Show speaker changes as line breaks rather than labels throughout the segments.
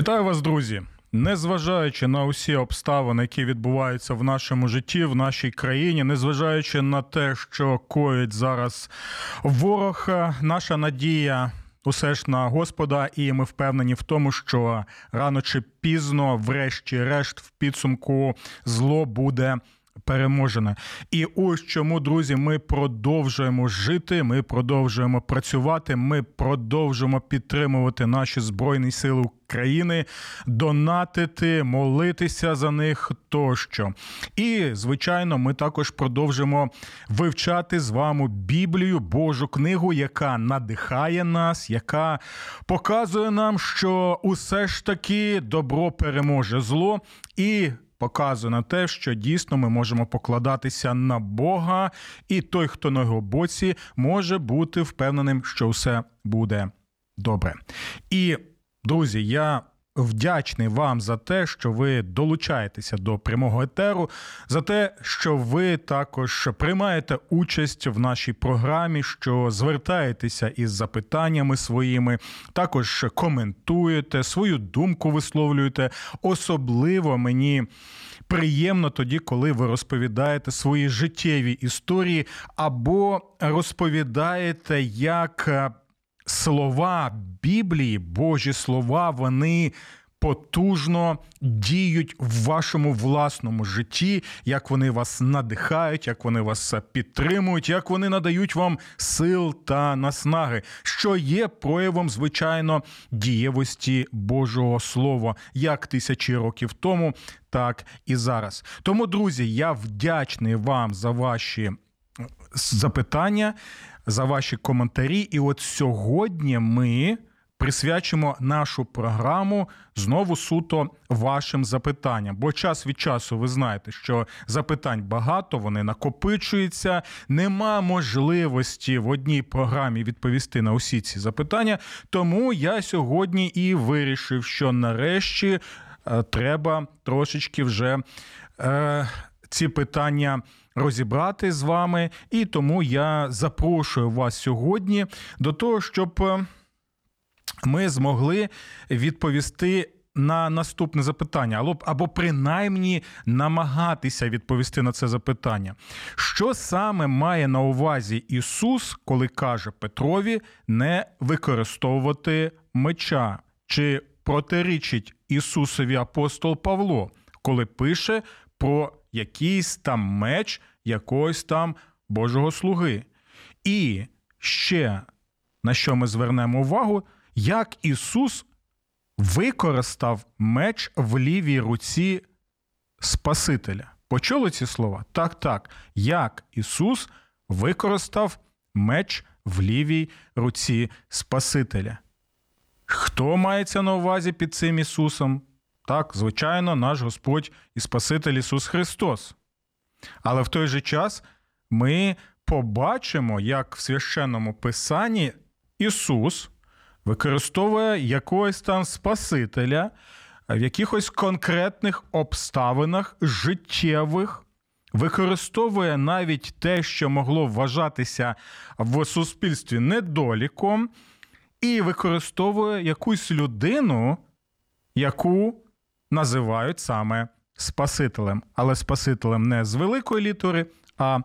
Вітаю вас, друзі! Незважаючи на усі обставини, які відбуваються в нашому житті, в нашій країні, незважаючи на те, що коїть зараз ворог, наша надія. Усе ж на Господа, і ми впевнені в тому, що рано чи пізно, врешті-решт, в підсумку зло буде переможене. І ось чому, друзі, ми продовжуємо жити, ми продовжуємо працювати, ми продовжуємо підтримувати наші збройні сили країни, донатити, молитися за них тощо. І, звичайно, ми також продовжимо вивчати з вами Біблію, Божу книгу, яка надихає нас, яка показує нам, що усе ж таки добро переможе зло і показує на те, що дійсно ми можемо покладатися на Бога, і той, хто на його боці, може бути впевненим, що все буде добре. І, друзі, я вдячний вам за те, що ви долучаєтеся до прямого етеру, за те, що ви також приймаєте участь в нашій програмі, що звертаєтеся із запитаннями своїми, також коментуєте, свою думку висловлюєте. Особливо мені. Приємно тоді, коли ви розповідаєте свої життєві історії, або розповідаєте, як слова Біблії, Божі слова, вони потужно діють в вашому власному житті, як вони вас надихають, як вони вас підтримують, як вони надають вам сил та наснаги, що є проявом, звичайно, дієвості Божого Слова, як тисячі років тому, так і зараз. Тому, друзі, я вдячний вам за ваші запитання, за ваші коментарі. І от сьогодні ми присвячимо нашу програму знову суто вашим запитанням. Бо час від часу ви знаєте, що запитань багато, вони накопичуються. Нема можливості в одній програмі відповісти на усі ці запитання. Тому я сьогодні і вирішив, що нарешті е, треба трошечки вже. Е, ці питання розібрати з вами, і тому я запрошую вас сьогодні до того, щоб е, ми змогли відповісти. На наступне запитання, або або принаймні намагатися відповісти на це запитання. Що саме має на увазі Ісус, коли каже Петрові не використовувати меча? Чи протирічить Ісусові апостол Павло, коли пише про якийсь там меч якогось там Божого слуги? І ще на що ми звернемо увагу? як Ісус використав меч в лівій руці Спасителя. Почули ці слова? Так, так. Як Ісус використав меч в лівій руці Спасителя. Хто мається на увазі під цим Ісусом? Так, звичайно, наш Господь і Спаситель Ісус Христос. Але в той же час ми побачимо, як в священному Писанні Ісус використовує якогось там Спасителя в якихось конкретних обставинах життєвих. Використовує навіть те, що могло вважатися в суспільстві недоліком, і використовує якусь людину, яку називають саме Спасителем. Але Спасителем не з великої літери, а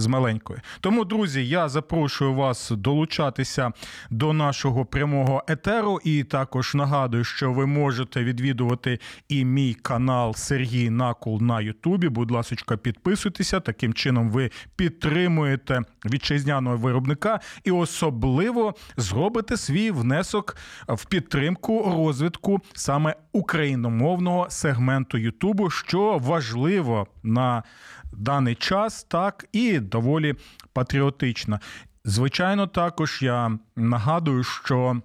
з маленької. Тому, друзі, я запрошую вас долучатися до нашого прямого етеру. І також нагадую, що ви можете відвідувати і мій канал Сергій Накул на Ютубі. Будь ласка, підписуйтеся. Таким чином ви підтримуєте вітчизняного виробника і особливо зробите свій внесок в підтримку розвитку саме україномовного сегменту Ютубу, що важливо на даний час, так і доволі патріотична. Звичайно, також я нагадую, що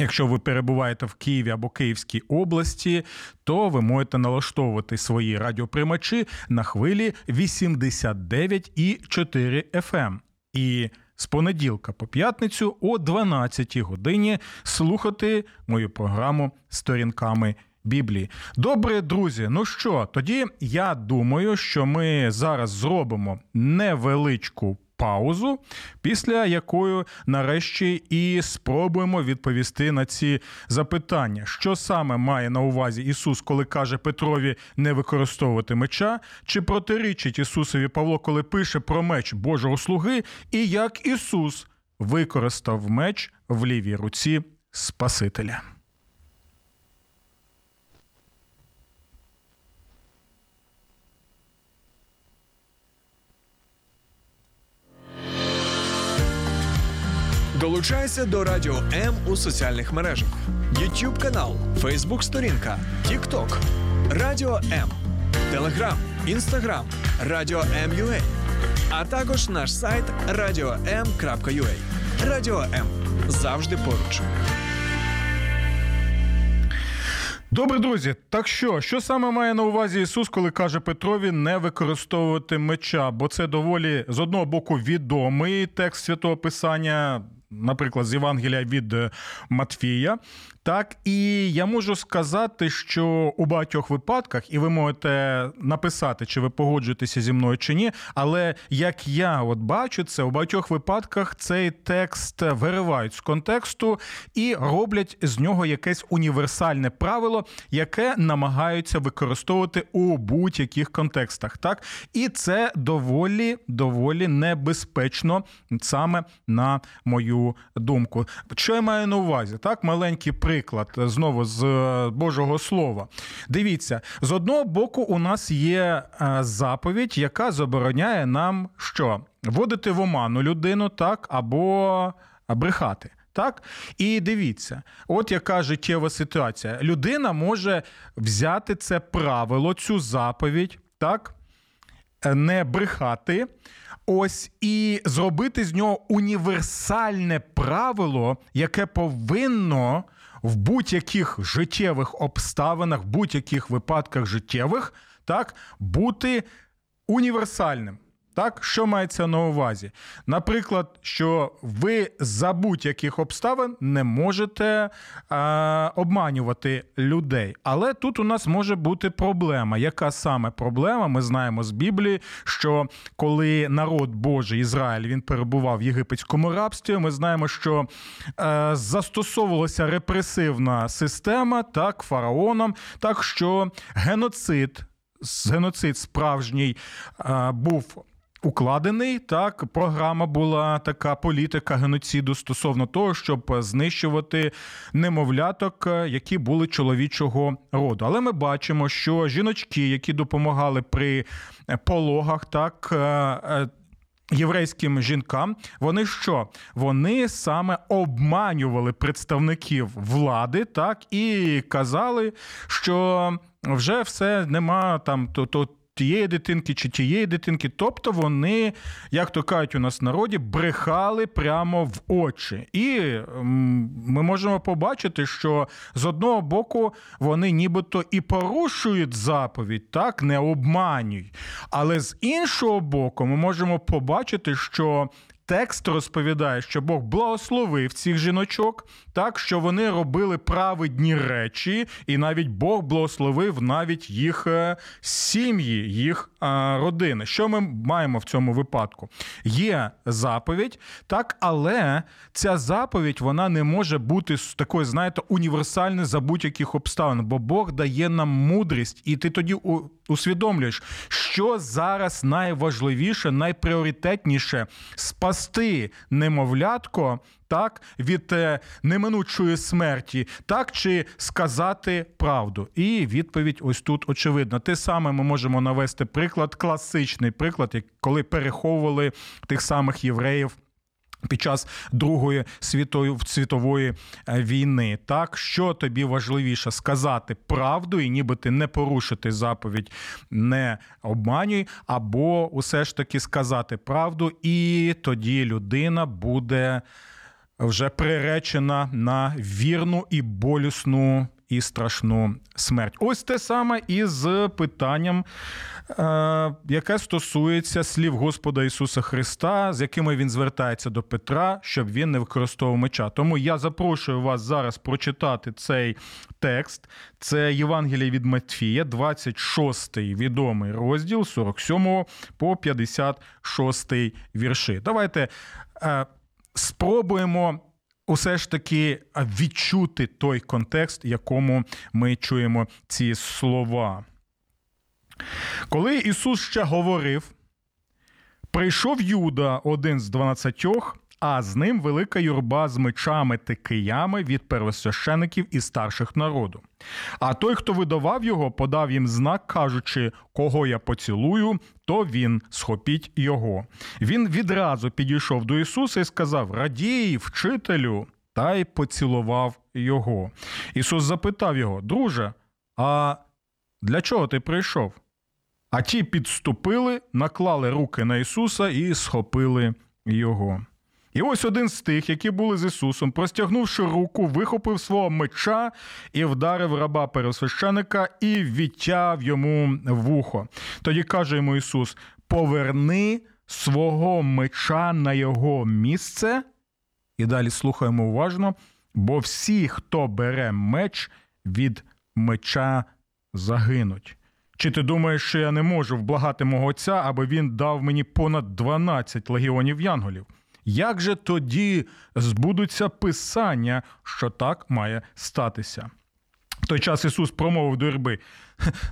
Якщо ви перебуваєте в Києві або Київській області, то ви можете налаштовувати свої радіоприймачі на хвилі 89,4 FM. І з понеділка по п'ятницю о 12 годині слухати мою програму сторінками Біблії. Добре, друзі. Ну що, тоді я думаю, що ми зараз зробимо невеличку паузу, після якої нарешті і спробуємо відповісти на ці запитання, що саме має на увазі Ісус, коли каже Петрові не використовувати меча, чи протирічить Ісусові Павло, коли пише про меч Божого слуги, і як Ісус використав меч в лівій руці Спасителя.
Долучайся до Радіо М у соціальних мережах: YouTube канал, Facebook сторінка, TikTok, Радіо М, Телеграм, Інстаграм, Радіо М.Ю.А. а також наш сайт radio.m.ua. Радіо М завжди поруч.
Добре, друзі. Так що, що саме має на увазі Ісус, коли каже Петрові не використовувати меча? Бо це доволі з одного боку відомий текст святого Писання наприклад, з Євангелія від е, Матфія. Так, і я можу сказати, що у багатьох випадках, і ви можете написати, чи ви погоджуєтеся зі мною чи ні. Але як я от бачу це, у багатьох випадках цей текст виривають з контексту і роблять з нього якесь універсальне правило, яке намагаються використовувати у будь-яких контекстах. Так, і це доволі доволі небезпечно саме на мою думку. Що я маю на увазі? Так, маленький приклад приклад знову з е, Божого Слова. Дивіться, з одного боку, у нас є е, заповідь, яка забороняє нам що? Вводити в оману людину, так, або брехати. Так, і дивіться, от яка життєва ситуація. Людина може взяти це правило, цю заповідь, так, не брехати, ось і зробити з нього універсальне правило, яке повинно в будь-яких життєвих обставинах, в будь-яких випадках життєвих, так, бути універсальним. Так, що мається на увазі? Наприклад, що ви за будь-яких обставин не можете е, обманювати людей. Але тут у нас може бути проблема. Яка саме проблема? Ми знаємо з Біблії, що коли народ Божий Ізраїль він перебував в єгипетському рабстві, ми знаємо, що е, застосовувалася репресивна система так, фараоном, так що геноцид. Геноцид справжній е, був Укладений так, програма була така політика геноциду стосовно того, щоб знищувати немовляток, які були чоловічого роду. Але ми бачимо, що жіночки, які допомагали при пологах, так. Е, е, єврейським жінкам, вони що? Вони саме обманювали представників влади, так і казали, що вже все нема там то, то тієї дитинки чи тієї дитинки. Тобто вони, як то кажуть у нас в народі, брехали прямо в очі. І ми можемо побачити, що з одного боку вони нібито і порушують заповідь, так, не обманюй. Але з іншого боку, ми можемо побачити, що Текст розповідає, що Бог благословив цих жіночок, так що вони робили праведні речі, і навіть Бог благословив навіть їх е, сім'ї, їх е, родини. Що ми маємо в цьому випадку? Є заповідь, так, але ця заповідь вона не може бути такою, знаєте, універсальною за будь-яких обставин, бо Бог дає нам мудрість, і ти тоді усвідомлюєш, що зараз найважливіше, найпріоритетніше спасти немовлятко так від е, неминучої смерті, так чи сказати правду. І відповідь ось тут очевидна. Те саме ми можемо навести приклад, класичний приклад, коли переховували тих самих євреїв. Під час Другої світової світової е, війни, так що тобі важливіше сказати правду і ніби ти не порушити заповідь, не обманюй, або усе ж таки сказати правду, і тоді людина буде вже приречена на вірну і болісну і страшну смерть. Ось те саме і з питанням, е, яке стосується слів Господа Ісуса Христа, з якими він звертається до Петра, щоб він не використовував меча. Тому я запрошую вас зараз прочитати цей текст. Це Євангеліє від Матфія, 26-й відомий розділ 47 по 56 вірші. Давайте е, спробуємо усе ж таки відчути той контекст, якому ми чуємо ці слова. Коли Ісус ще говорив, прийшов Юда, один з дванадцятьох, а з ним велика юрба з мечами та киями від первосвящеників і старших народу. А той, хто видавав його, подав їм знак, кажучи, кого я поцілую, то він схопіть його. Він відразу підійшов до Ісуса і сказав: Радій, вчителю, та й поцілував його. Ісус запитав його, друже, а для чого ти прийшов? А ті підступили, наклали руки на Ісуса і схопили його. І ось один з тих, які були з Ісусом, простягнувши руку, вихопив свого меча і вдарив раба первосвященика і відтяв йому вухо. Тоді каже йому Ісус: Поверни свого меча на його місце. І далі слухаємо уважно, бо всі, хто бере меч, від меча загинуть. Чи ти думаєш, що я не можу вблагати мого отця, аби він дав мені понад 12 легіонів янголів? Як же тоді збудуться писання, що так має статися? В той час Ісус промовив до юрби,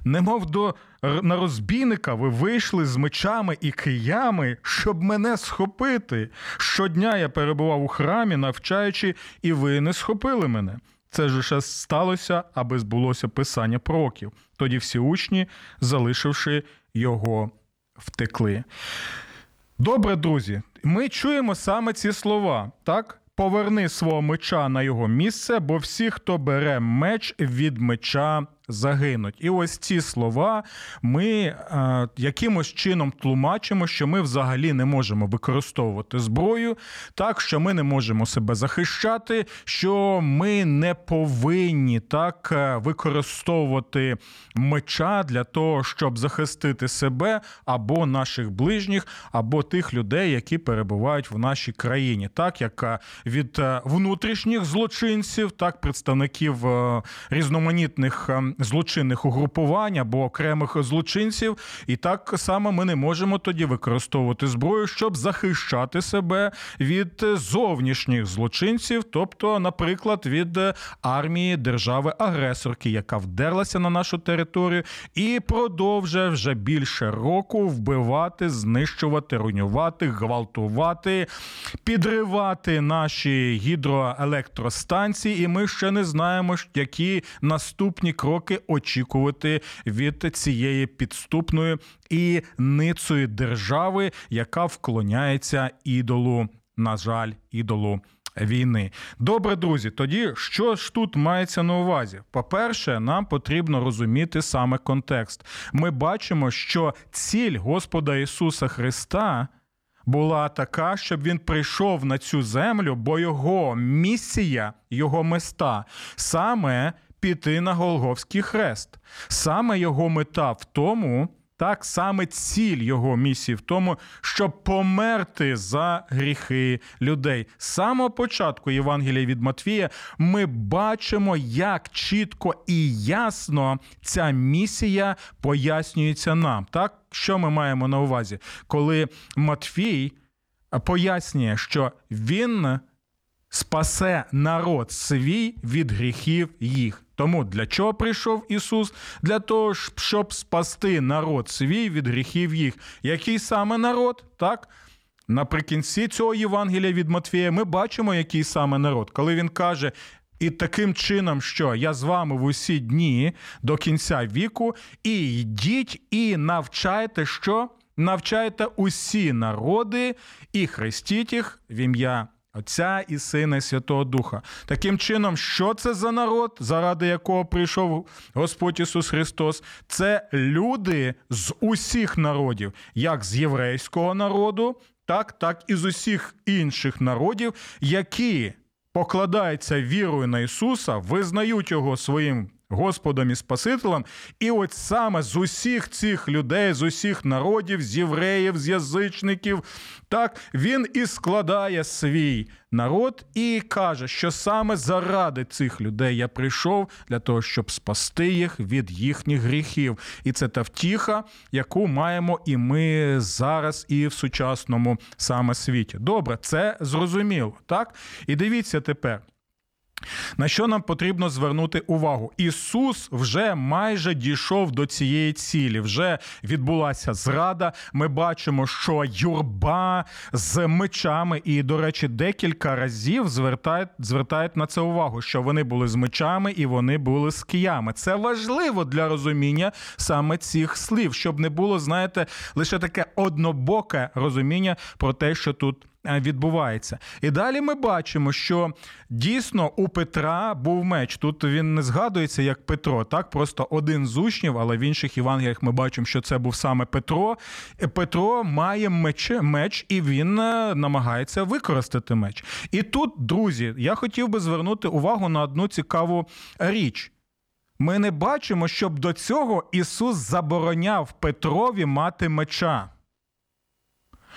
немов до на розбійника ви вийшли з мечами і киями, щоб мене схопити. Щодня я перебував у храмі, навчаючи, і ви не схопили мене. Це ж ще сталося, аби збулося писання пророків. Тоді всі учні, залишивши його, втекли. Добре, друзі, ми чуємо саме ці слова, так? Поверни свого меча на його місце, бо всі, хто бере меч від меча загинуть. І ось ці слова ми е, якимось чином тлумачимо, що ми взагалі не можемо використовувати зброю, так що ми не можемо себе захищати, що ми не повинні так е, використовувати меча для того, щоб захистити себе або наших ближніх, або тих людей, які перебувають в нашій країні, так як е, від е, внутрішніх злочинців, так представників різноманітних ем, злочинних угрупувань або окремих злочинців, і так само ми не можемо тоді використовувати зброю, щоб захищати себе від зовнішніх злочинців, тобто, наприклад, від армії держави-агресорки, яка вдерлася на нашу територію, і продовжує вже більше року вбивати, знищувати, руйнувати, гвалтувати, підривати наші гідроелектростанції, і ми ще не знаємо, які наступні кроки очікувати від цієї підступної і ницої держави, яка вклоняється ідолу, на жаль, ідолу. Війни, добре, друзі. Тоді що ж тут мається на увазі? По-перше, нам потрібно розуміти саме контекст. Ми бачимо, що ціль Господа Ісуса Христа була така, щоб він прийшов на цю землю, бо його місія, його мета саме піти на Голговський хрест. Саме його мета в тому, так саме ціль його місії в тому, щоб померти за гріхи людей. З самого початку Євангелія від Матвія ми бачимо, як чітко і ясно ця місія пояснюється нам. Так, що ми маємо на увазі, коли Матвій пояснює, що він спасе народ свій від гріхів їх. Тому для чого прийшов Ісус? Для того, щоб спасти народ свій від гріхів їх. Який саме народ? Так? Наприкінці цього Євангелія від Матвія ми бачимо, який саме народ, коли він каже. І таким чином, що я з вами в усі дні до кінця віку, і йдіть і навчайте, що навчайте усі народи і хрестіть їх в ім'я Отця і Сина, і Святого Духа. Таким чином, що це за народ, заради якого прийшов Господь Ісус Христос? Це люди з усіх народів, як з єврейського народу, так, так і з усіх інших народів, які покладаються вірою на Ісуса, визнають його своїм Господом і Спасителем. І от саме з усіх цих людей, з усіх народів, з євреїв, з язичників, так він і складає свій народ і каже, що саме заради цих людей я прийшов для того, щоб спасти їх від їхніх гріхів. І це та втіха, яку маємо і ми зараз, і в сучасному саме світі. Добре, це зрозуміло, так? І дивіться тепер. На що нам потрібно звернути увагу? Ісус вже майже дійшов до цієї цілі. Вже відбулася зрада. Ми бачимо, що юрба з мечами, і, до речі, декілька разів звертають звертають на це увагу, що вони були з мечами і вони були з киями. Це важливо для розуміння саме цих слів, щоб не було, знаєте, лише таке однобоке розуміння про те, що тут. Е, відбувається. І далі ми бачимо, що дійсно у Петра був меч. Тут він не згадується як Петро, так просто один з учнів, але в інших Євангеліях ми бачимо, що це був саме Петро. Петро має меч, меч і він е, намагається використати меч. І тут, друзі, я хотів би звернути увагу на одну цікаву річ. Ми не бачимо, щоб до цього Ісус забороняв Петрові мати меча.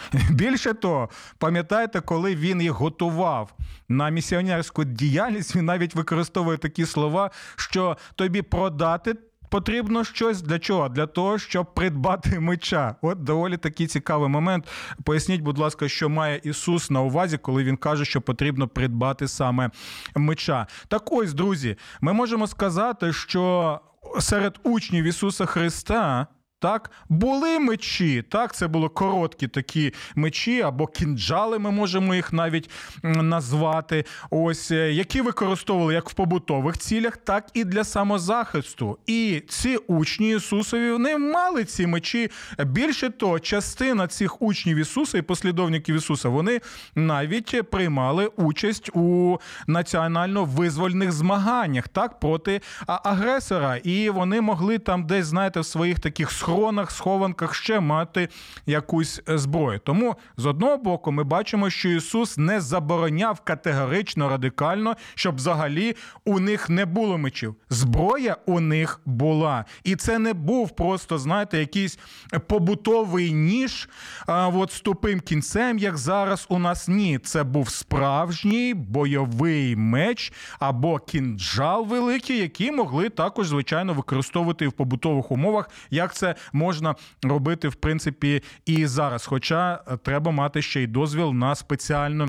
Більше того, пам'ятаєте, коли він їх готував на місіонерську діяльність, він навіть використовує такі слова, що тобі продати. Потрібно щось для чого? Для того, щоб придбати меча. От доволі такий цікавий момент. Поясніть, будь ласка, що має Ісус на увазі, коли Він каже, що потрібно придбати саме меча. Так ось, друзі, ми можемо сказати, що серед учнів Ісуса Христа. Так, були мечі, так, це були короткі такі мечі або кінджали, ми можемо їх навіть назвати. Ось е, які використовували як в побутових цілях, так і для самозахисту. І ці учні Ісусові вони мали ці мечі. Більше того, частина цих учнів Ісуса і послідовників Ісуса вони навіть приймали участь у національно-визвольних змаганнях так проти агресора. І вони могли там десь, знаєте, в своїх таких схронах, схованках ще мати якусь е, зброю. Тому з одного боку ми бачимо, що Ісус не забороняв категорично радикально, щоб взагалі у них не було мечів. Зброя у них була, і це не був просто, знаєте, якийсь побутовий ніж а, от з тупим кінцем, як зараз у нас ні. Це був справжній бойовий меч або кінджал великий, які могли також звичайно використовувати в побутових умовах, як це можна робити в принципі і зараз. Хоча е, треба мати ще й дозвіл на спеціальну.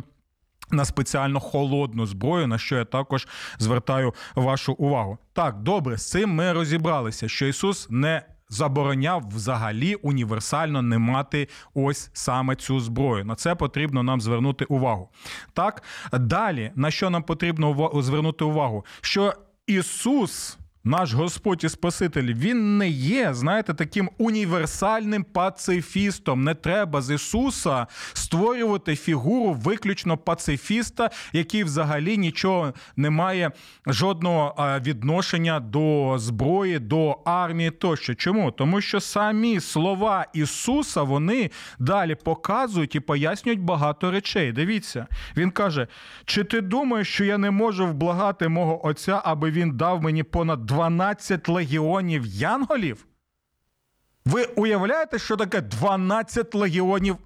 На спеціально холодну зброю, на що я також звертаю вашу увагу. Так, добре, з цим ми розібралися, що Ісус не забороняв взагалі універсально не мати ось саме цю зброю. На це потрібно нам звернути увагу. Так, далі на що нам потрібно звернути увагу? Що Ісус наш Господь і Спаситель, він не є, знаєте, таким універсальним пацифістом. Не треба з Ісуса створювати фігуру виключно пацифіста, який взагалі нічого не має жодного відношення до зброї, до армії тощо. Чому? Тому що самі слова Ісуса вони далі показують і пояснюють багато речей. Дивіться, він каже: чи ти думаєш, що я не можу вблагати мого Отця, аби він дав мені понад 12 легіонів янголів? Ви уявляєте, що таке 12 легіонів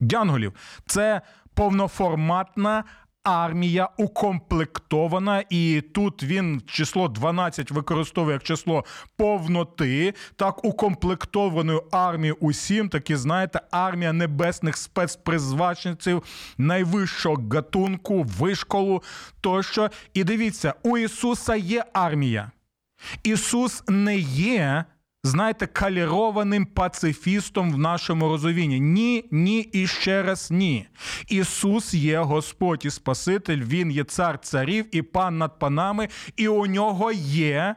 янголів? Це повноформатна армія укомплектована, і тут він число 12 використовує як число повноти, так укомплектованою армією усім, такі знаєте, армія небесних спецпризвачниців найвищого гатунку, вишколу тощо. І дивіться, у Ісуса є армія. Ісус не є, знаєте, калірованим пацифістом в нашому розумінні. Ні, ні і ще раз ні. Ісус є Господь і Спаситель, Він є цар царів і пан над панами, і у нього є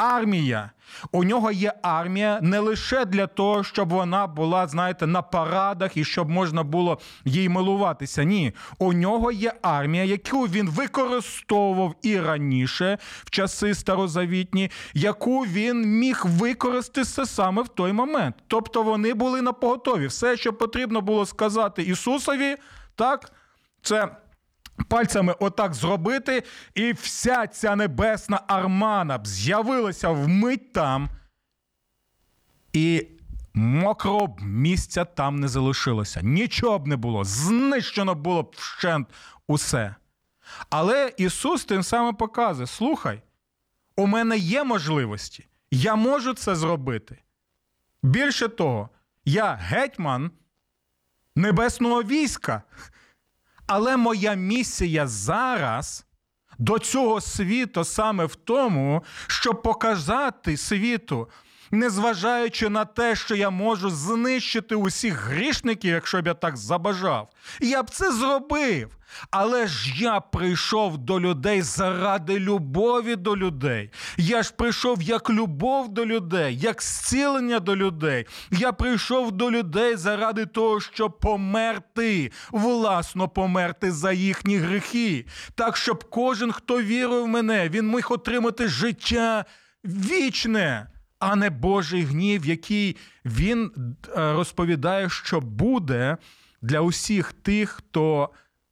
армія. У нього є армія не лише для того, щоб вона була, знаєте, на парадах і щоб можна було їй милуватися. Ні, у нього є армія, яку він використовував і раніше, в часи старозавітні, яку він міг використати саме в той момент. Тобто вони були на поготові. Все, що потрібно було сказати Ісусові, так, це пальцями отак зробити, і вся ця небесна армана б з'явилася вмить там, і мокрого б місця там не залишилося. Нічого б не було. Знищено було б вщент усе. Але Ісус тим самим показує: слухай, у мене є можливості, я можу це зробити. Більше того, я гетьман небесного війська. Але моя місія зараз до цього світу саме в тому, щоб показати світу, незважаючи на те, що я можу знищити усіх грішників, якщо б я так забажав, я б це зробив. Але ж я прийшов до людей заради любові до людей. Я ж прийшов як любов до людей, як зцілення до людей. Я прийшов до людей заради того, щоб померти, власно померти за їхні гріхи. Так, щоб кожен, хто вірив в мене, він міг отримати життя вічне. А не Божий гнів, який він е, розповідає, що буде для усіх тих, хто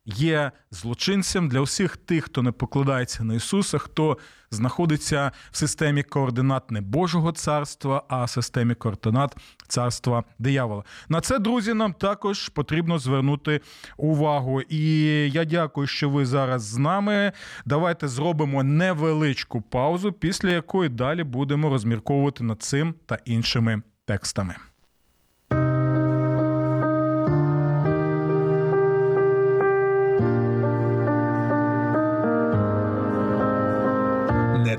є злочинцем для всіх тих, хто не покладається на Ісуса, хто знаходиться в системі координат не Божого царства, а в системі координат царства диявола. На це, друзі, нам також потрібно звернути увагу. І я дякую, що ви зараз з нами. Давайте зробимо невеличку паузу, після якої далі будемо розмірковувати над цим та іншими текстами.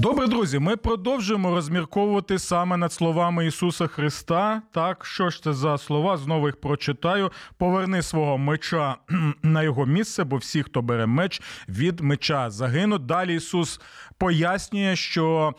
Добре, друзі, ми продовжуємо розмірковувати саме над словами Ісуса Христа. Так, що ж це за слова? Знову їх прочитаю. Поверни свого меча на його місце, бо всі, хто бере меч, від меча загинуть. Далі Ісус пояснює, що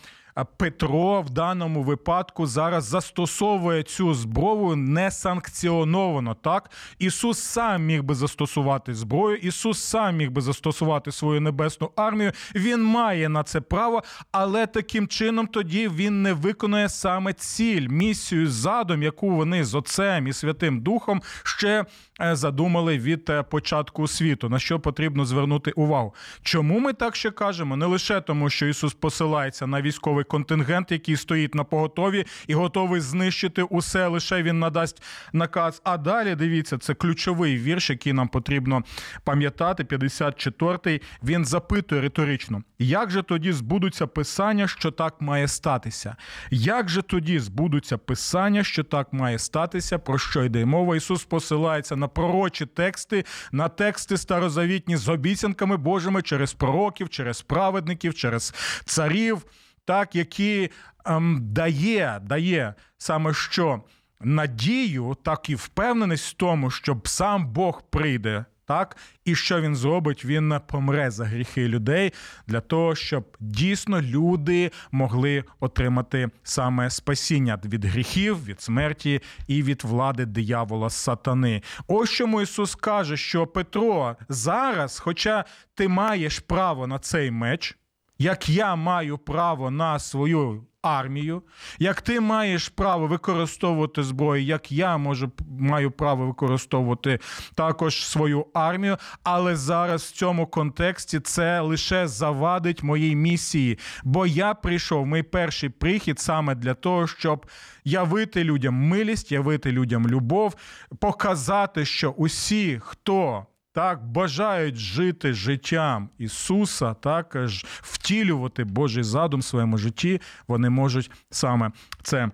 Петро в даному випадку зараз застосовує цю зброю несанкціоновано. Так Ісус сам міг би застосувати зброю, Ісус сам міг би застосувати свою небесну армію. Він має на це право, але таким чином тоді він не виконує саме ціль, місію, задум, яку вони з Отцем і Святим Духом ще задумали від е, початку світу. На що потрібно звернути увагу? Чому ми так ще кажемо? Не лише тому, що Ісус посилається на військовий контингент, який стоїть на поготові і готовий знищити усе. Лише він надасть наказ. А далі дивіться, це ключовий вірш, який нам потрібно пам'ятати. 54-й, Він запитує риторично: як же тоді збудуться писання, що так має статися? Як же тоді збудуться писання, що так має статися? Про що йде мова? Ісус посилається на пророчі тексти, на тексти старозавітні з обіцянками Божими через пророків, через праведників, через царів так, які ем, дає, дає саме що надію, так і впевненість в тому, що сам Бог прийде. Так, і що він зробить? Він помре за гріхи людей для того, щоб дійсно люди могли отримати саме спасіння від гріхів, від смерті і від влади диявола сатани. Ось чому Ісус каже, що Петро зараз, хоча ти маєш право на цей меч, як я маю право на свою армію, як ти маєш право використовувати зброю, як я можу маю право використовувати також свою армію, але зараз в цьому контексті це лише завадить моїй місії. Бо я прийшов, мій перший прихід саме для того, щоб явити людям милість, явити людям любов, показати, що усі, хто так бажають жити життям Ісуса, також втілювати Божий задум в своєму житті, вони можуть саме це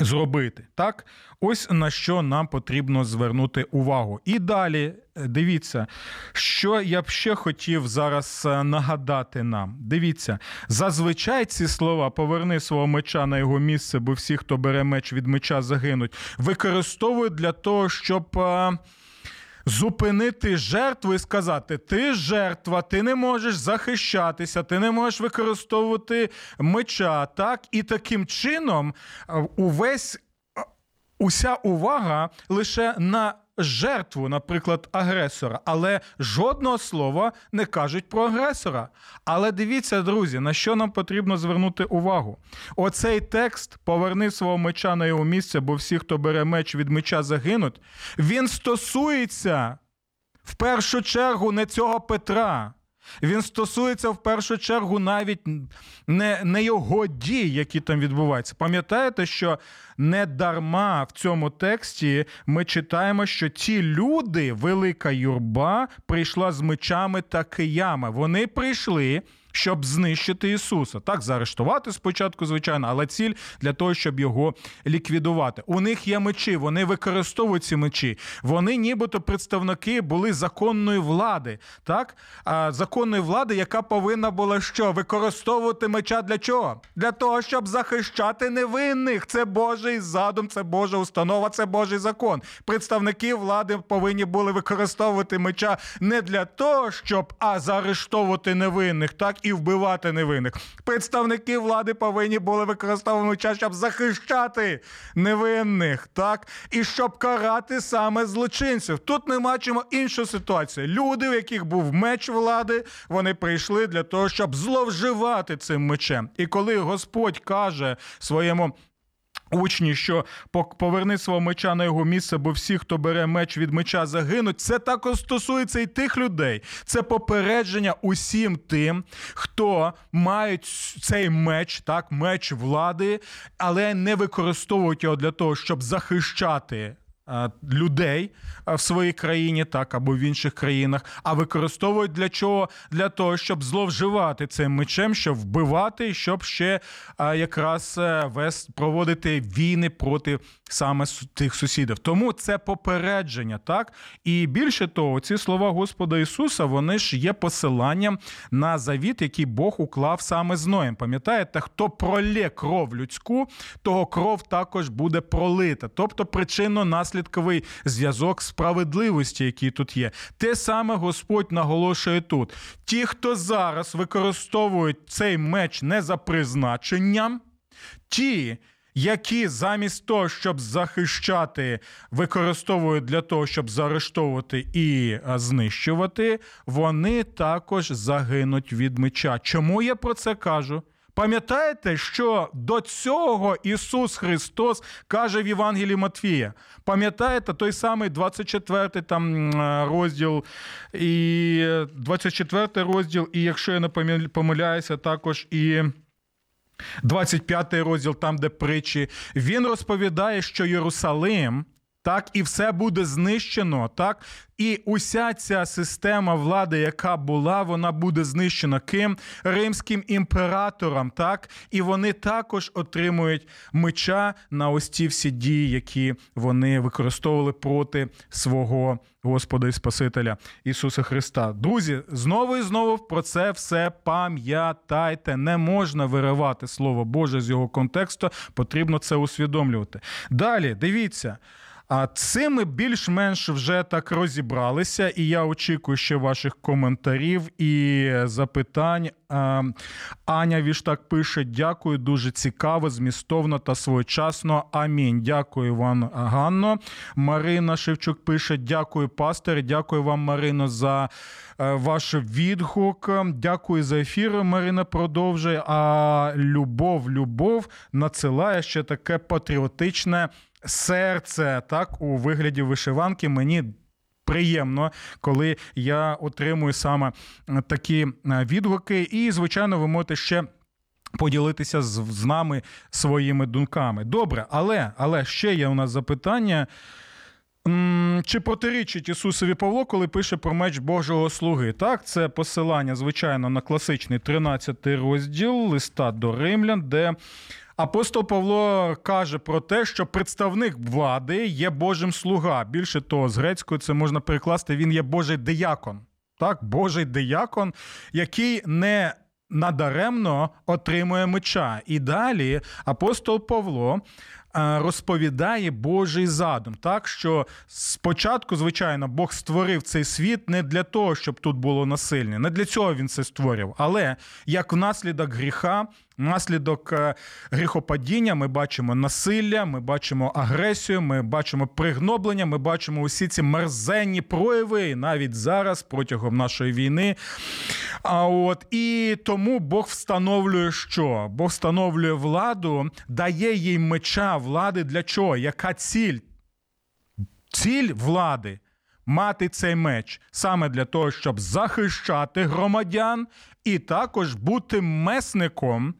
Зробити так, ось на що нам потрібно звернути увагу. І далі е, дивіться, що я б ще хотів зараз е, нагадати нам. Дивіться, зазвичай ці слова поверни свого меча на його місце, бо всі, хто бере меч від меча, загинуть, використовують для того, щоб. Е, зупинити жертву і сказати: ти жертва, ти не можеш захищатися, ти не можеш використовувати меча. Так, і таким чином увесь уся увага лише на жертву, наприклад, агресора, але жодного слова не кажуть про агресора. Але дивіться, друзі, на що нам потрібно звернути увагу. Оцей текст поверни свого меча на його місце, бо всі, хто бере меч від меча, загинуть. Він стосується в першу чергу не цього Петра. Він стосується в першу чергу навіть не не його дій, які там відбуваються. Пам'ятаєте, що не дарма в цьому тексті ми читаємо, що ті люди, велика юрба, прийшла з мечами та киями. Вони прийшли щоб знищити Ісуса. Так, заарештувати спочатку, звичайно, але ціль для того, щоб його ліквідувати. У них є мечі, вони використовують ці мечі. Вони, нібито, представники були законної влади, так? А законної влади, яка повинна була що? Використовувати меча для чого? Для того, щоб захищати невинних. Це Божий задум, це Божа установа, це Божий закон. Представники влади повинні були використовувати меча не для того, щоб а заарештовувати невинних, так і вбивати невинних. Представники влади повинні були використовувати час, щоб захищати невинних, так і щоб карати саме злочинців. Тут ми бачимо іншу ситуацію. Люди, у яких був меч влади, вони прийшли для того, щоб зловживати цим мечем. І коли Господь каже своєму Учні, що поверни свого меча на його місце, бо всі, хто бере меч від меча, загинуть. Це також стосується і тих людей. Це попередження усім тим, хто мають цей меч, так, меч влади, але не використовують його для того, щоб захищати Е, людей в своїй країні, так або в інших країнах, а використовують для чого? Для того, щоб зловживати цим мечем, щоб вбивати, щоб ще е, якраз вес проводити війни проти саме тих сусідів. Тому це попередження, так і більше того, ці слова Господа Ісуса вони ж є посиланням на завіт, який Бог уклав саме з Ноєм. Пам'ятаєте, хто пролє кров людську, того кров також буде пролита, тобто причинно-наслідковий зв'язок справедливості, який тут є. Те саме Господь наголошує тут: ті, хто зараз використовують цей меч не за призначенням, ті. Які замість того, щоб захищати, використовують для того, щоб заарештовувати і знищувати, вони також загинуть від меча. Чому я про це кажу? Пам'ятаєте, що до цього Ісус Христос каже в Євангелії Матвія? Пам'ятаєте той самий 24 там розділ і 24 розділ, і якщо я не помиляюся, також і. 25 розділ, там, де притчі, він розповідає, що Єрусалим, так, і все буде знищено, так, і уся ця система влади, яка була, вона буде знищена ким римським імператором, так і вони також отримують меча на ось ці всі дії, які вони використовували проти свого Господа і Спасителя Ісуса Христа. Друзі, знову і знову про це все пам'ятайте. Не можна виривати Слово Боже з його контексту, потрібно це усвідомлювати. Далі дивіться. А цим ми більш-менш вже так розібралися, і я очікую ще ваших коментарів і запитань. Аня Віштак пише: дякую, дуже цікаво, змістовно та своєчасно. Амінь. Дякую вам, Ганно. Марина Шевчук пише: Дякую, пастор. Дякую вам, Марино, за е, ваш відгук. Дякую за ефір. Марина продовжує. А любов, любов надсилає ще таке патріотичне серце так у вигляді вишиванки. Мені приємно, коли я отримую саме е, такі е, відгуки. І, звичайно, ви можете ще. Поділитися з, з нами своїми думками. Добре, але але ще є у нас запитання. Чи протирічить Ісусові Павло, коли пише про меч Божого слуги? Так, це посилання, звичайно, на класичний 13 розділ листа до римлян, де апостол Павло каже про те, що представник влади є Божим слуга. Більше того, з грецькою це можна перекласти. Він є Божий диякон. Так, Божий диякон, який не надаремно отримує меча. І далі апостол Павло розповідає Божий задум. Так що спочатку, звичайно, Бог створив цей світ не для того, щоб тут було насильне, не для цього він це створив. Але як внаслідок гріха, внаслідок е, гріхопадіння, ми бачимо насилля, ми бачимо агресію, ми бачимо пригноблення, ми бачимо усі ці мерзенні прояви, навіть зараз, протягом нашої війни. А от і тому Бог встановлює, що Бог встановлює владу, дає їй меча влади для чого? Яка ціль? Ціль влади мати цей меч саме для того, щоб захищати громадян і також бути месником.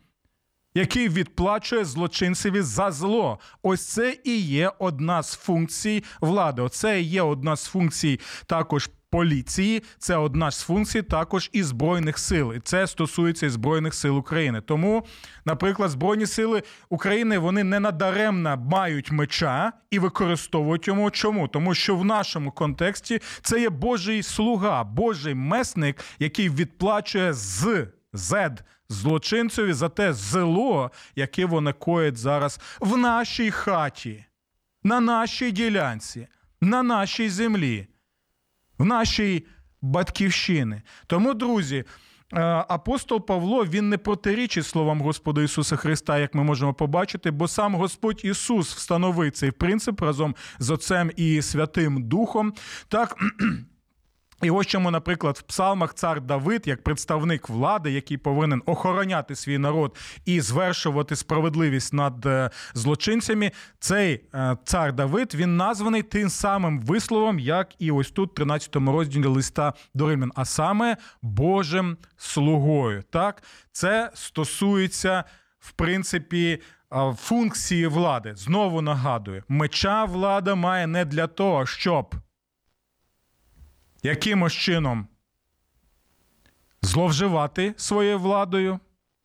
Який відплачує злочинцеві за зло. Ось це і є одна з функцій влади. Оце і є одна з функцій також поліції. Це одна з функцій також і збройних сил. І це стосується і збройних сил України. Тому, наприклад, збройні сили України вони не надаремно мають меча і використовують йому. Чому? Тому що в нашому контексті це є Божий слуга, Божий месник, який відплачує з зед злочинцеві за те зло, яке вони коять зараз в нашій хаті, на нашій ділянці, на нашій землі в нашій батьківщини. Тому, друзі. Е, апостол Павло він не протирічить словам Господа Ісуса Христа, як ми можемо побачити, бо сам Господь Ісус встановив цей принцип разом з Отцем і Святим Духом. Так і ось чому, наприклад, в псалмах цар Давид, як представник влади, який повинен охороняти свій народ і звершувати справедливість над е, злочинцями, цей е, цар Давид він названий тим самим висловом, як і ось тут, в 13 розділі листа до Римлян, а саме Божим слугою. Так, це стосується в принципі. Функції влади знову нагадую, меча влада має не для того, щоб якимось чином зловживати своєю владою,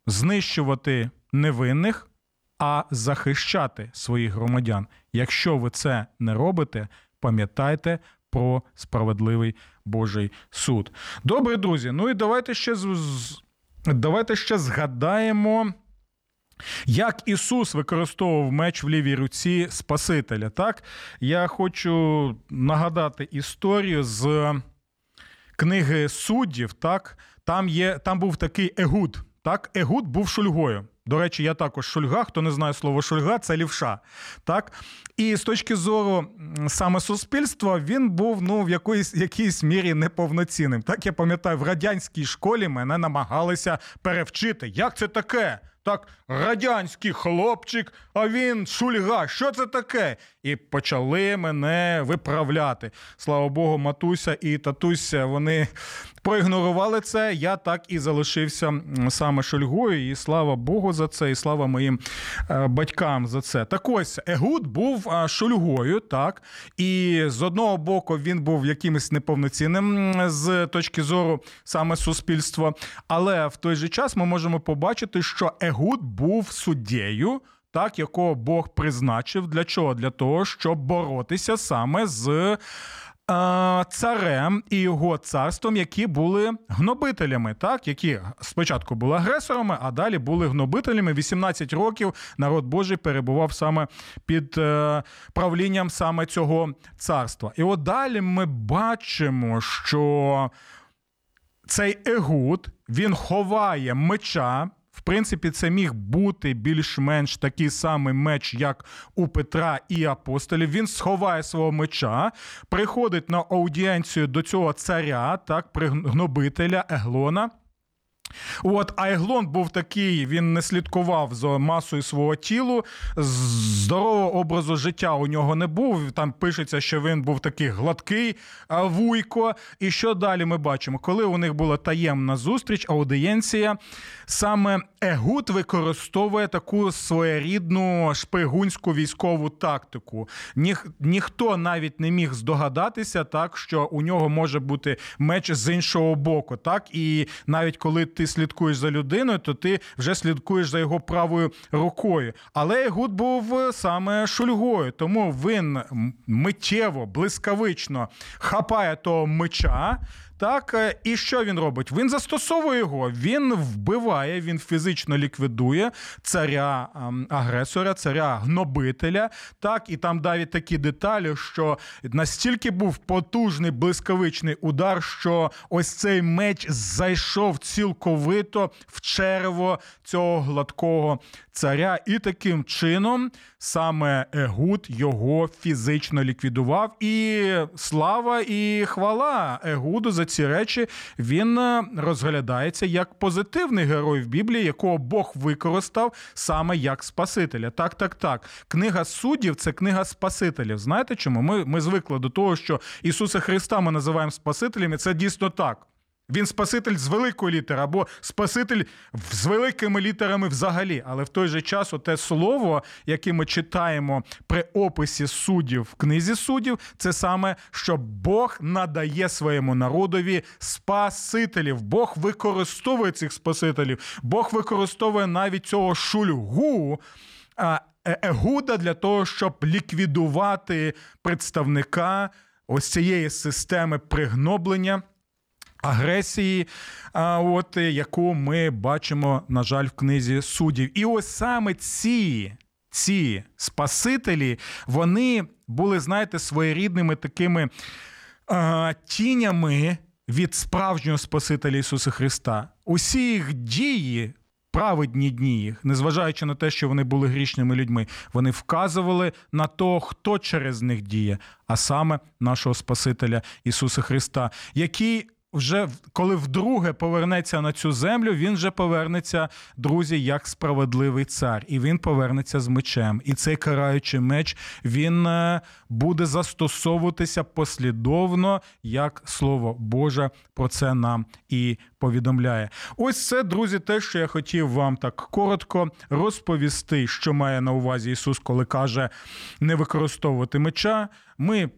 знищувати невинних, а захищати своїх громадян. Якщо ви це не робите, пам'ятайте про справедливий Божий суд. Добре, друзі. Ну і давайте ще давайте ще згадаємо. Як Ісус використовував меч в лівій руці Спасителя, так? Я хочу нагадати історію з книги суддів, так? Там є, там був такий Егуд. Так, Егуд був шульгою. До речі, я також шульга. Хто не знає слово шульга, це лівша. Так? І з точки зору саме суспільства, він був ну, в якоїсь якійсь мірі неповноцінним. Так, я пам'ятаю, в радянській школі мене намагалися перевчити. Як це таке? Так, радянський хлопчик, а він шульга. Що це таке? І почали мене виправляти. Слава Богу, матуся і татуся вони проігнорували це. Я так і залишився саме шульгою. І слава Богу за це, і слава моїм е, батькам за це. Так ось Егуд був шульгою, так, і з одного боку він був якимось неповноцінним з точки зору саме суспільства. Але в той же час ми можемо побачити, що Егуд був суддєю. Так, якого Бог призначив для чого? Для того, щоб боротися саме з царем і його царством, які були гнобителями, так які спочатку були агресорами, а далі були гнобителями. 18 років народ Божий перебував саме під е, правлінням саме цього царства. І от далі ми бачимо, що цей Егуд він ховає меча в принципі, це міг бути більш-менш такий самий меч, як у Петра і апостолів. Він сховає свого меча, приходить на аудієнцію до цього царя, так, пригнобителя Еглона. От, А Еглон був такий, він не слідкував за масою свого тілу, здорового образу життя у нього не був. Там пишеться, що він був такий гладкий вуйко. І що далі ми бачимо? Коли у них була таємна зустріч, аудиєнція, саме Егут використовує таку своєрідну шпигунську військову тактику. Ніх, ніхто навіть не міг здогадатися, так, що у нього може бути меч з іншого боку. Так? І навіть коли ти ти слідкуєш за людиною, то ти вже слідкуєш за його правою рукою. Але Гуд був е, саме шульгою, тому він миттєво, блискавично хапає того меча. Так, е, і що він робить? Він застосовує його, він вбиває, він фізично ліквідує царя ем, агресора, царя гнобителя. Так, і там навіть такі деталі, що настільки був потужний блискавичний удар, що ось цей меч зайшов цілковито в черево цього гладкого царя, і таким чином саме Егуд його фізично ліквідував. І слава і хвала Егуду за ці речі він е, розглядається як позитивний герой в Біблії, якого Бог використав саме як Спасителя. Так, так, так. Книга суддів це книга Спасителів. Знаєте чому? Ми, ми звикли до того, що Ісуса Христа ми називаємо Спасителем, і це дійсно так. Він Спаситель з великої літери або Спаситель з великими літерами взагалі. Але в той же час те слово, яке ми читаємо при описі суддів в книзі суддів, це саме що Бог надає своєму народові спасителів. Бог використовує цих спасителів. Бог використовує навіть цього шульгу. Е- Егуда для того, щоб ліквідувати представника ось цієї системи пригноблення агресії, от, е, яку ми бачимо, на жаль, в книзі суддів. І ось саме ці, ці спасителі, вони були, знаєте, своєрідними такими а, тінями від справжнього Спасителя Ісуса Христа. Усі їх дії. Праведні дні їх, незважаючи на те, що вони були грішними людьми, вони вказували на того, хто через них діє, а саме нашого Спасителя Ісуса Христа, який вже коли вдруге повернеться на цю землю, він вже повернеться, друзі, як справедливий цар, і він повернеться з мечем. І цей караючий меч він е, буде застосовуватися послідовно, як слово Боже про це нам і повідомляє. Ось це, друзі, те, що я хотів вам так коротко розповісти, що має на увазі Ісус, коли каже не використовувати меча. Ми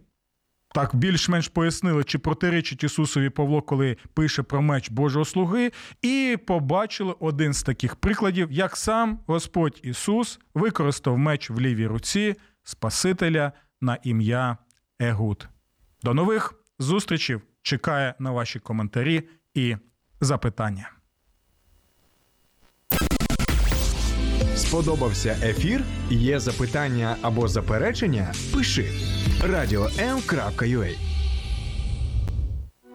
так більш-менш пояснили, чи протирічить Ісусові Павло, коли пише про меч Божого слуги, і побачили один з таких прикладів, як сам Господь Ісус використав меч в лівій руці Спасителя на ім'я Егуд. До нових зустрічей. Чекає на ваші коментарі і запитання.
Сподобався ефір? Є запитання або заперечення? Пиши радіом.ua